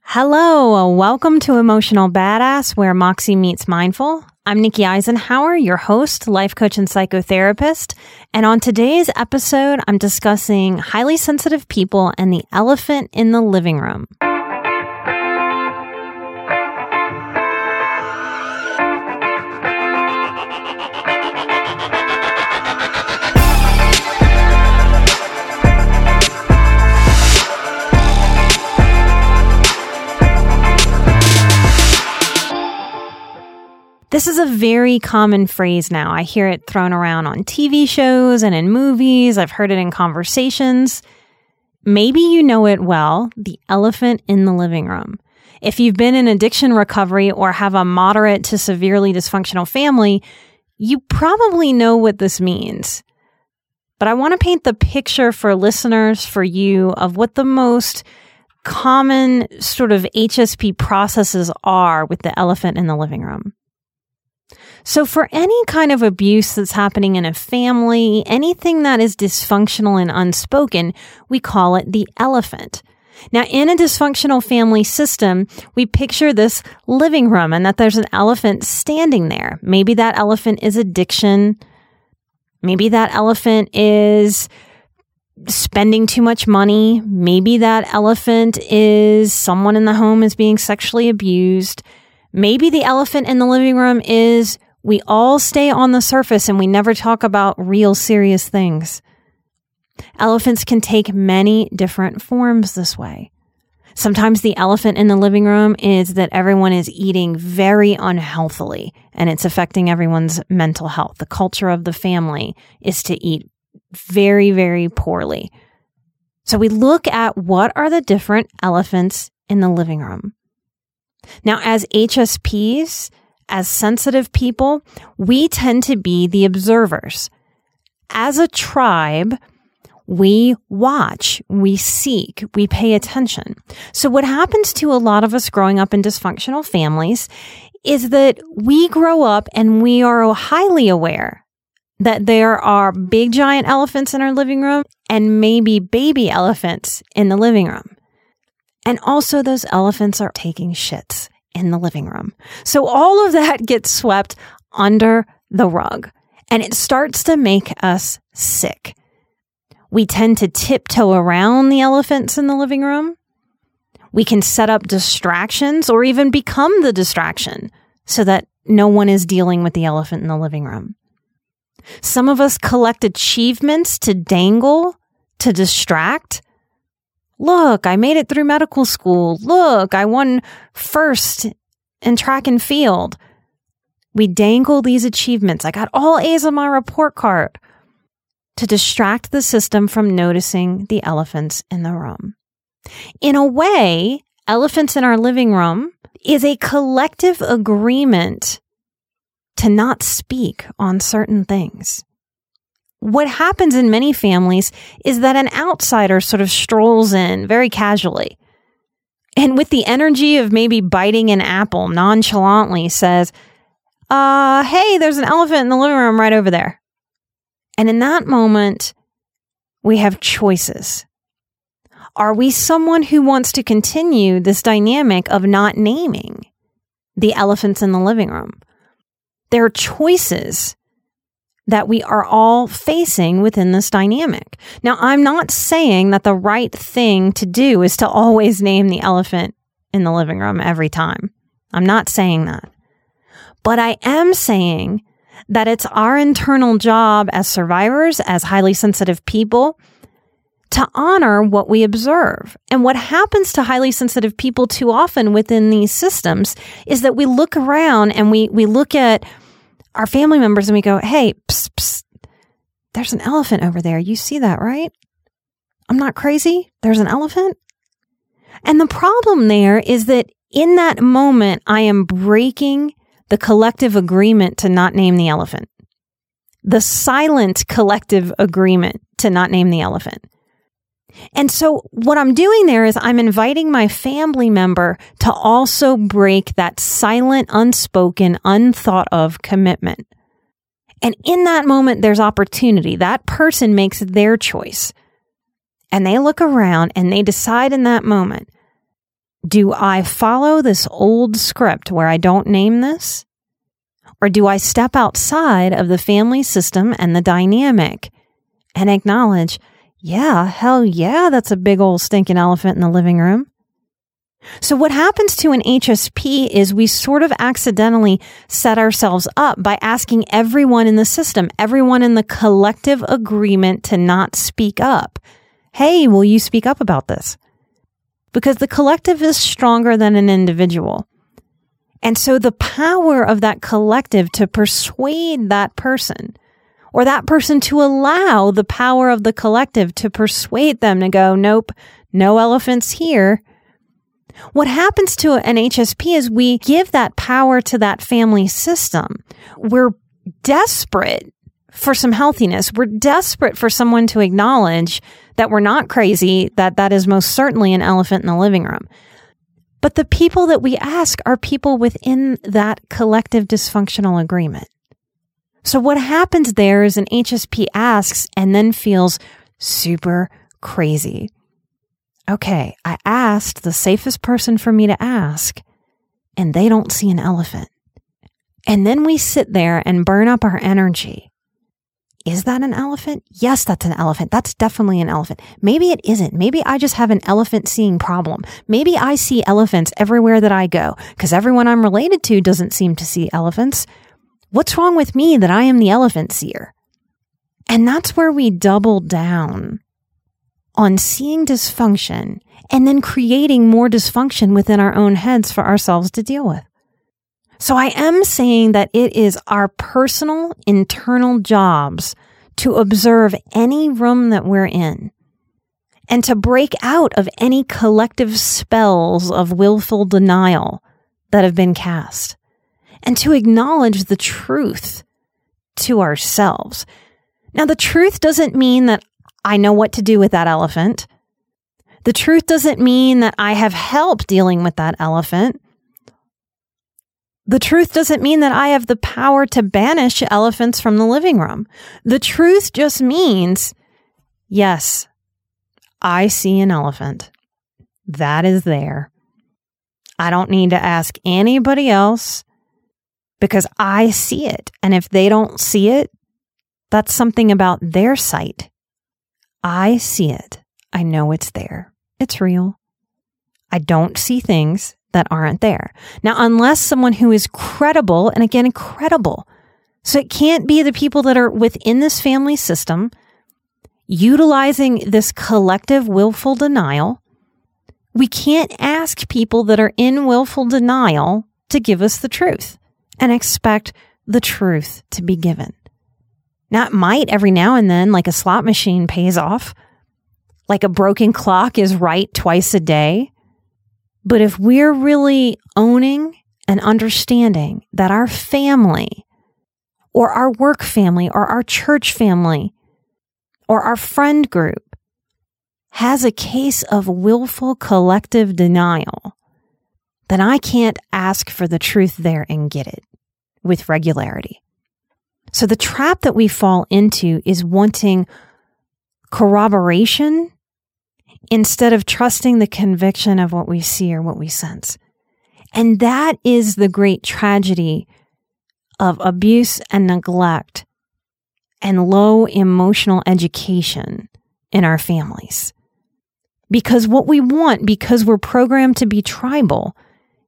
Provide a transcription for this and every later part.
Hello, welcome to Emotional Badass, where Moxie meets mindful. I'm Nikki Eisenhower, your host, life coach, and psychotherapist. And on today's episode, I'm discussing highly sensitive people and the elephant in the living room. This is a very common phrase now. I hear it thrown around on TV shows and in movies. I've heard it in conversations. Maybe you know it well the elephant in the living room. If you've been in addiction recovery or have a moderate to severely dysfunctional family, you probably know what this means. But I want to paint the picture for listeners, for you, of what the most common sort of HSP processes are with the elephant in the living room. So, for any kind of abuse that's happening in a family, anything that is dysfunctional and unspoken, we call it the elephant. Now, in a dysfunctional family system, we picture this living room and that there's an elephant standing there. Maybe that elephant is addiction. Maybe that elephant is spending too much money. Maybe that elephant is someone in the home is being sexually abused. Maybe the elephant in the living room is we all stay on the surface and we never talk about real serious things. Elephants can take many different forms this way. Sometimes the elephant in the living room is that everyone is eating very unhealthily and it's affecting everyone's mental health. The culture of the family is to eat very, very poorly. So we look at what are the different elephants in the living room. Now, as HSPs, as sensitive people, we tend to be the observers. As a tribe, we watch, we seek, we pay attention. So what happens to a lot of us growing up in dysfunctional families is that we grow up and we are highly aware that there are big giant elephants in our living room and maybe baby elephants in the living room. And also those elephants are taking shits in the living room. So all of that gets swept under the rug and it starts to make us sick. We tend to tiptoe around the elephants in the living room. We can set up distractions or even become the distraction so that no one is dealing with the elephant in the living room. Some of us collect achievements to dangle, to distract, Look, I made it through medical school. Look, I won first in track and field. We dangle these achievements. I got all A's on my report card to distract the system from noticing the elephants in the room. In a way, elephants in our living room is a collective agreement to not speak on certain things what happens in many families is that an outsider sort of strolls in very casually and with the energy of maybe biting an apple nonchalantly says, uh, hey, there's an elephant in the living room right over there. And in that moment, we have choices. Are we someone who wants to continue this dynamic of not naming the elephants in the living room? There are choices that we are all facing within this dynamic. Now, I'm not saying that the right thing to do is to always name the elephant in the living room every time. I'm not saying that. But I am saying that it's our internal job as survivors, as highly sensitive people, to honor what we observe. And what happens to highly sensitive people too often within these systems is that we look around and we, we look at our family members and we go, Hey, psst, psst, there's an elephant over there. You see that, right? I'm not crazy. There's an elephant. And the problem there is that in that moment, I am breaking the collective agreement to not name the elephant, the silent collective agreement to not name the elephant. And so what I'm doing there is I'm inviting my family member to also break that silent, unspoken, unthought of commitment. And in that moment, there's opportunity. That person makes their choice and they look around and they decide in that moment, do I follow this old script where I don't name this? Or do I step outside of the family system and the dynamic and acknowledge yeah, hell yeah, that's a big old stinking elephant in the living room. So what happens to an HSP is we sort of accidentally set ourselves up by asking everyone in the system, everyone in the collective agreement to not speak up. Hey, will you speak up about this? Because the collective is stronger than an individual. And so the power of that collective to persuade that person or that person to allow the power of the collective to persuade them to go, nope, no elephants here. What happens to an HSP is we give that power to that family system. We're desperate for some healthiness. We're desperate for someone to acknowledge that we're not crazy, that that is most certainly an elephant in the living room. But the people that we ask are people within that collective dysfunctional agreement. So what happens there is an HSP asks and then feels super crazy. Okay, I asked the safest person for me to ask, and they don't see an elephant. And then we sit there and burn up our energy. Is that an elephant? Yes, that's an elephant. That's definitely an elephant. Maybe it isn't. Maybe I just have an elephant seeing problem. Maybe I see elephants everywhere that I go because everyone I'm related to doesn't seem to see elephants. What's wrong with me that I am the elephant seer? And that's where we double down on seeing dysfunction and then creating more dysfunction within our own heads for ourselves to deal with. So I am saying that it is our personal internal jobs to observe any room that we're in and to break out of any collective spells of willful denial that have been cast and to acknowledge the truth to ourselves. Now, the truth doesn't mean that I know what to do with that elephant. The truth doesn't mean that I have help dealing with that elephant. The truth doesn't mean that I have the power to banish elephants from the living room. The truth just means, yes, I see an elephant. That is there. I don't need to ask anybody else because I see it. And if they don't see it, that's something about their sight. I see it. I know it's there. It's real. I don't see things that aren't there. Now, unless someone who is credible, and again, credible, so it can't be the people that are within this family system utilizing this collective willful denial. We can't ask people that are in willful denial to give us the truth and expect the truth to be given. Now, it might every now and then, like a slot machine pays off, like a broken clock is right twice a day. But if we're really owning and understanding that our family or our work family or our church family or our friend group has a case of willful collective denial, then I can't ask for the truth there and get it with regularity. So the trap that we fall into is wanting corroboration instead of trusting the conviction of what we see or what we sense. And that is the great tragedy of abuse and neglect and low emotional education in our families. Because what we want, because we're programmed to be tribal,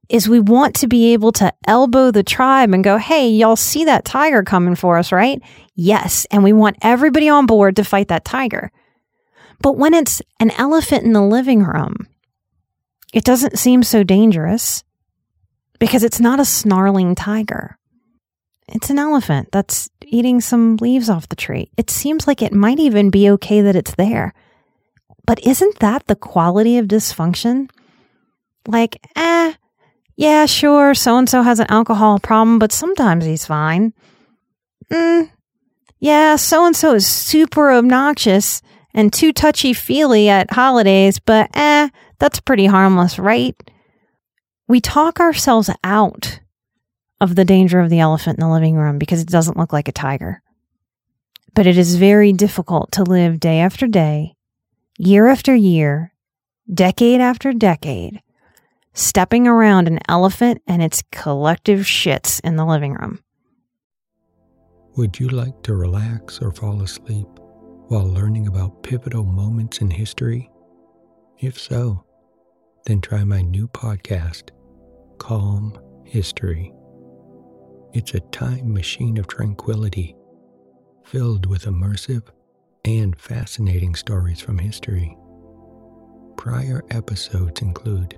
is we want to be able to elbow the tribe and go, hey, y'all see that tiger coming for us, right? Yes. And we want everybody on board to fight that tiger. But when it's an elephant in the living room, it doesn't seem so dangerous because it's not a snarling tiger. It's an elephant that's eating some leaves off the tree. It seems like it might even be okay that it's there. But isn't that the quality of dysfunction? Like, eh, yeah, sure, so and so has an alcohol problem, but sometimes he's fine. Mm, yeah, so and so is super obnoxious and too touchy feely at holidays, but eh, that's pretty harmless, right? We talk ourselves out of the danger of the elephant in the living room because it doesn't look like a tiger. But it is very difficult to live day after day, year after year, decade after decade, stepping around an elephant and its collective shits in the living room. Would you like to relax or fall asleep while learning about pivotal moments in history? If so, then try my new podcast, Calm History. It's a time machine of tranquility, filled with immersive and fascinating stories from history. Prior episodes include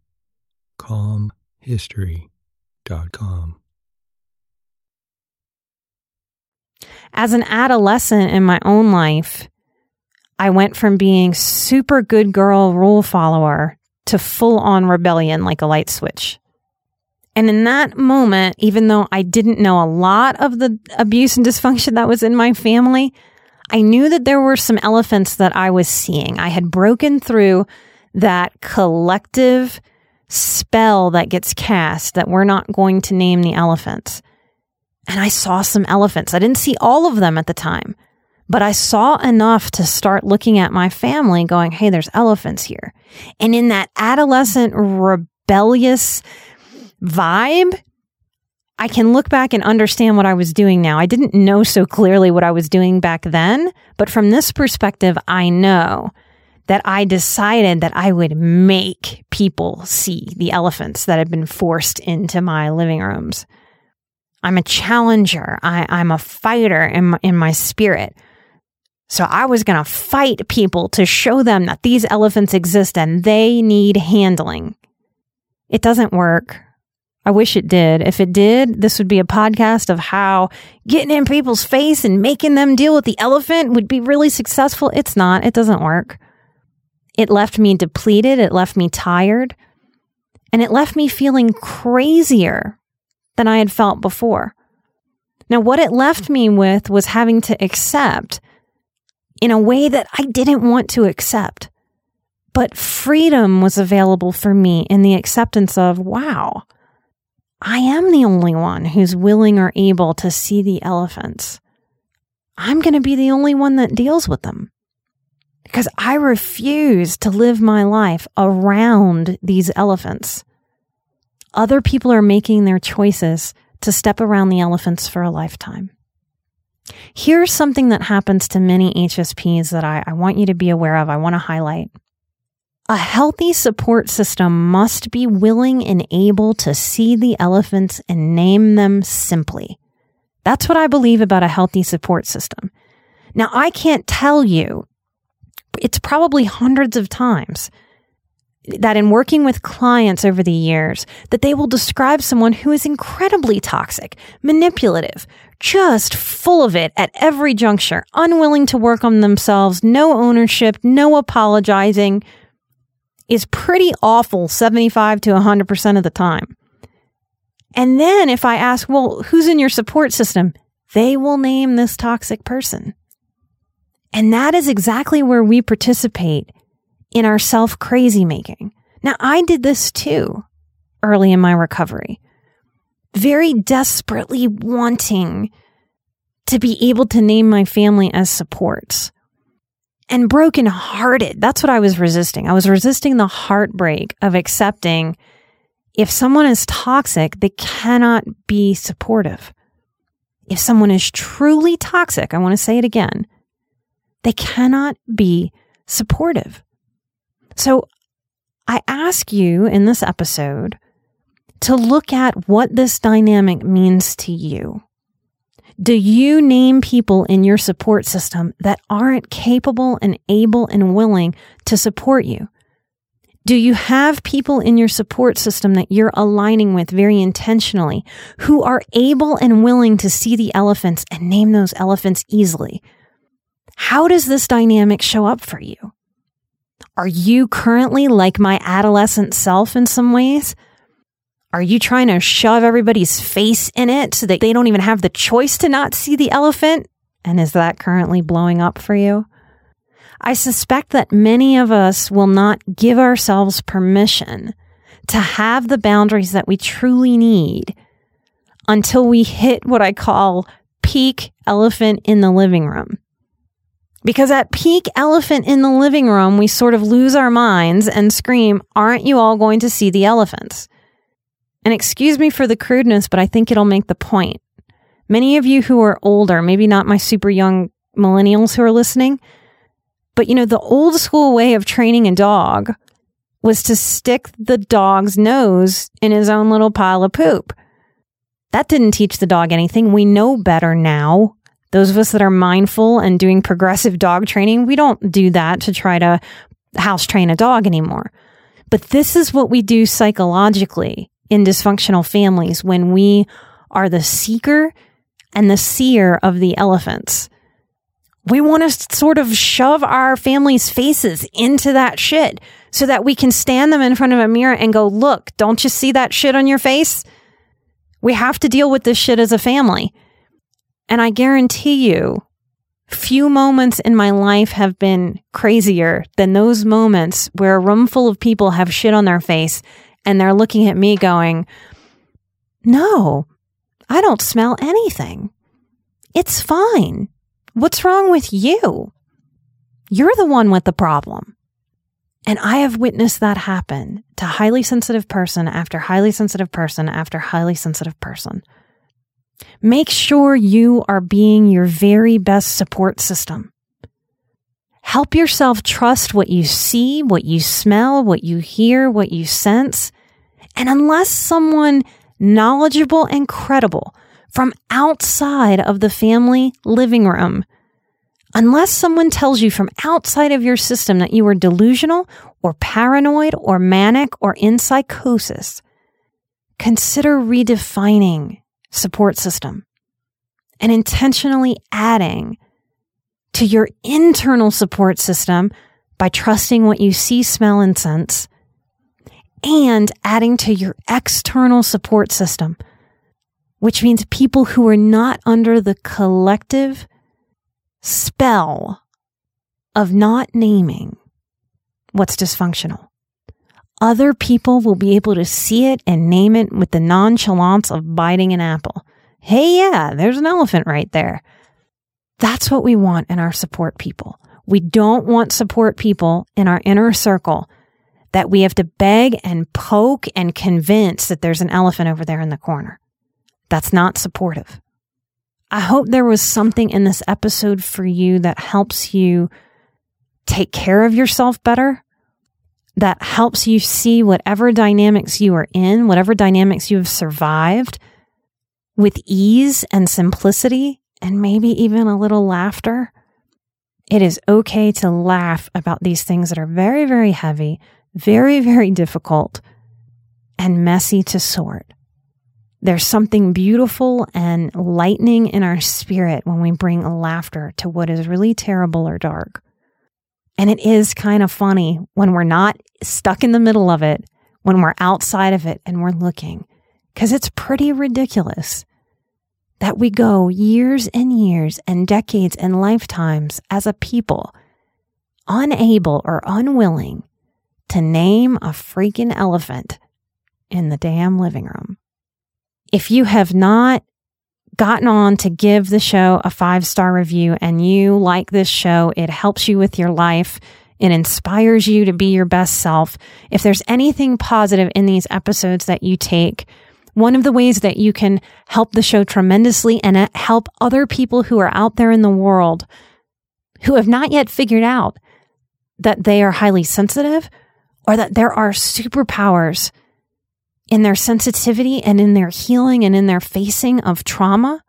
calmhistory.com. As an adolescent in my own life, I went from being super good girl rule follower to full on rebellion like a light switch. And in that moment, even though I didn't know a lot of the abuse and dysfunction that was in my family, I knew that there were some elephants that I was seeing. I had broken through that collective spell that gets cast that we're not going to name the elephants and I saw some elephants. I didn't see all of them at the time, but I saw enough to start looking at my family going, Hey, there's elephants here. And in that adolescent rebellious vibe, I can look back and understand what I was doing now. I didn't know so clearly what I was doing back then, but from this perspective, I know that I decided that I would make people see the elephants that had been forced into my living rooms. I'm a challenger. I, am a fighter in my, in my spirit. So I was going to fight people to show them that these elephants exist and they need handling. It doesn't work. I wish it did. If it did, this would be a podcast of how getting in people's face and making them deal with the elephant would be really successful. It's not. It doesn't work. It left me depleted. It left me tired. And it left me feeling crazier than I had felt before. Now, what it left me with was having to accept in a way that I didn't want to accept. But freedom was available for me in the acceptance of, wow, I am the only one who's willing or able to see the elephants. I'm going to be the only one that deals with them because I refuse to live my life around these elephants. Other people are making their choices to step around the elephants for a lifetime. Here's something that happens to many HSPs that I, I want you to be aware of. I want to highlight. A healthy support system must be willing and able to see the elephants and name them simply. That's what I believe about a healthy support system. Now, I can't tell you, it's probably hundreds of times that in working with clients over the years that they will describe someone who is incredibly toxic, manipulative, just full of it at every juncture, unwilling to work on themselves, no ownership, no apologizing, is pretty awful 75 to 100% of the time. And then if I ask, well, who's in your support system? They will name this toxic person. And that is exactly where we participate in our self crazy making. Now, I did this too early in my recovery, very desperately wanting to be able to name my family as supports and brokenhearted. That's what I was resisting. I was resisting the heartbreak of accepting if someone is toxic, they cannot be supportive. If someone is truly toxic, I want to say it again, they cannot be supportive. So I ask you in this episode to look at what this dynamic means to you. Do you name people in your support system that aren't capable and able and willing to support you? Do you have people in your support system that you're aligning with very intentionally who are able and willing to see the elephants and name those elephants easily? How does this dynamic show up for you? Are you currently like my adolescent self in some ways? Are you trying to shove everybody's face in it so that they don't even have the choice to not see the elephant? And is that currently blowing up for you? I suspect that many of us will not give ourselves permission to have the boundaries that we truly need until we hit what I call peak elephant in the living room. Because at peak elephant in the living room, we sort of lose our minds and scream, Aren't you all going to see the elephants? And excuse me for the crudeness, but I think it'll make the point. Many of you who are older, maybe not my super young millennials who are listening, but you know, the old school way of training a dog was to stick the dog's nose in his own little pile of poop. That didn't teach the dog anything. We know better now. Those of us that are mindful and doing progressive dog training, we don't do that to try to house train a dog anymore. But this is what we do psychologically in dysfunctional families when we are the seeker and the seer of the elephants. We want to sort of shove our family's faces into that shit so that we can stand them in front of a mirror and go, look, don't you see that shit on your face? We have to deal with this shit as a family. And I guarantee you, few moments in my life have been crazier than those moments where a room full of people have shit on their face and they're looking at me going, No, I don't smell anything. It's fine. What's wrong with you? You're the one with the problem. And I have witnessed that happen to highly sensitive person after highly sensitive person after highly sensitive person. Make sure you are being your very best support system. Help yourself trust what you see, what you smell, what you hear, what you sense. And unless someone knowledgeable and credible from outside of the family living room, unless someone tells you from outside of your system that you are delusional or paranoid or manic or in psychosis, consider redefining support system and intentionally adding to your internal support system by trusting what you see, smell, and sense, and adding to your external support system, which means people who are not under the collective spell of not naming what's dysfunctional other people will be able to see it and name it with the nonchalance of biting an apple. Hey, yeah, there's an elephant right there. That's what we want in our support people. We don't want support people in our inner circle that we have to beg and poke and convince that there's an elephant over there in the corner. That's not supportive. I hope there was something in this episode for you that helps you take care of yourself better that helps you see whatever dynamics you are in, whatever dynamics you have survived with ease and simplicity, and maybe even a little laughter. It is okay to laugh about these things that are very, very heavy, very, very difficult, and messy to sort. There's something beautiful and lightening in our spirit when we bring laughter to what is really terrible or dark. And it is kind of funny when we're not stuck in the middle of it, when we're outside of it and we're looking, because it's pretty ridiculous that we go years and years and decades and lifetimes as a people unable or unwilling to name a freaking elephant in the damn living room. If you have not gotten on to give the show a five star review and you like this show, it helps you with your life. It inspires you to be your best self. If there's anything positive in these episodes that you take, one of the ways that you can help the show tremendously and uh, help other people who are out there in the world who have not yet figured out that they are highly sensitive or that there are superpowers in their sensitivity and in their healing and in their facing of trauma.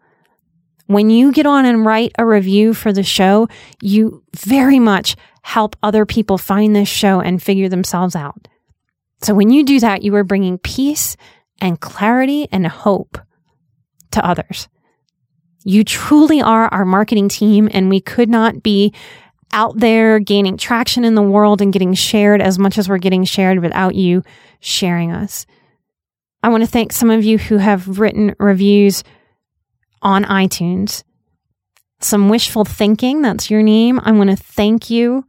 When you get on and write a review for the show, you very much help other people find this show and figure themselves out. So when you do that, you are bringing peace and clarity and hope to others. You truly are our marketing team, and we could not be out there gaining traction in the world and getting shared as much as we're getting shared without you sharing us. I want to thank some of you who have written reviews on iTunes. Some wishful thinking, that's your name. I want to thank you.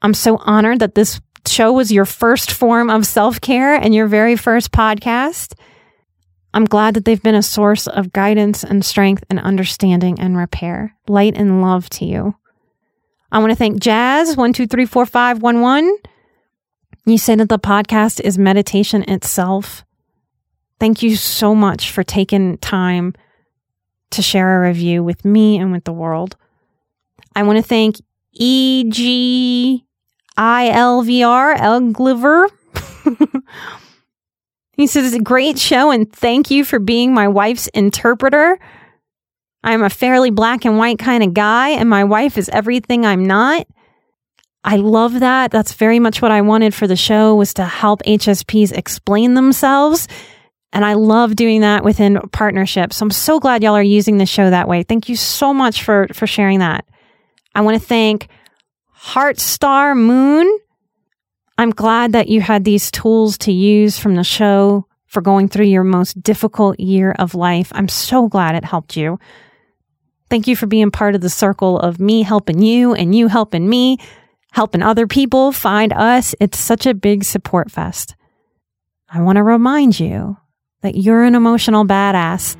I'm so honored that this show was your first form of self care and your very first podcast. I'm glad that they've been a source of guidance and strength and understanding and repair. Light and love to you. I want to thank Jazz one two three four five one one. You said that the podcast is meditation itself. Thank you so much for taking time to share a review with me and with the world. I want to thank EG ILVR, Elgliver. he says, it's a great show and thank you for being my wife's interpreter. I'm a fairly black and white kind of guy, and my wife is everything I'm not. I love that. That's very much what I wanted for the show was to help HSPs explain themselves. And I love doing that within partnerships. So I'm so glad y'all are using the show that way. Thank you so much for, for sharing that. I want to thank Heart Star Moon. I'm glad that you had these tools to use from the show for going through your most difficult year of life. I'm so glad it helped you. Thank you for being part of the circle of me helping you and you helping me, helping other people find us. It's such a big support fest. I want to remind you that you're an emotional badass.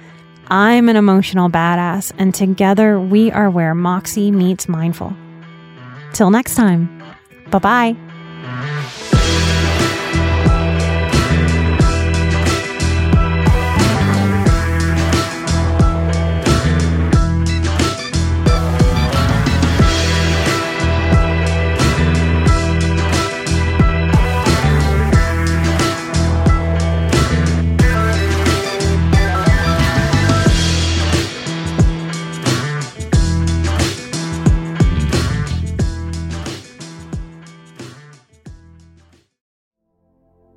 I'm an emotional badass, and together we are where Moxie meets mindful. Till next time, bye bye.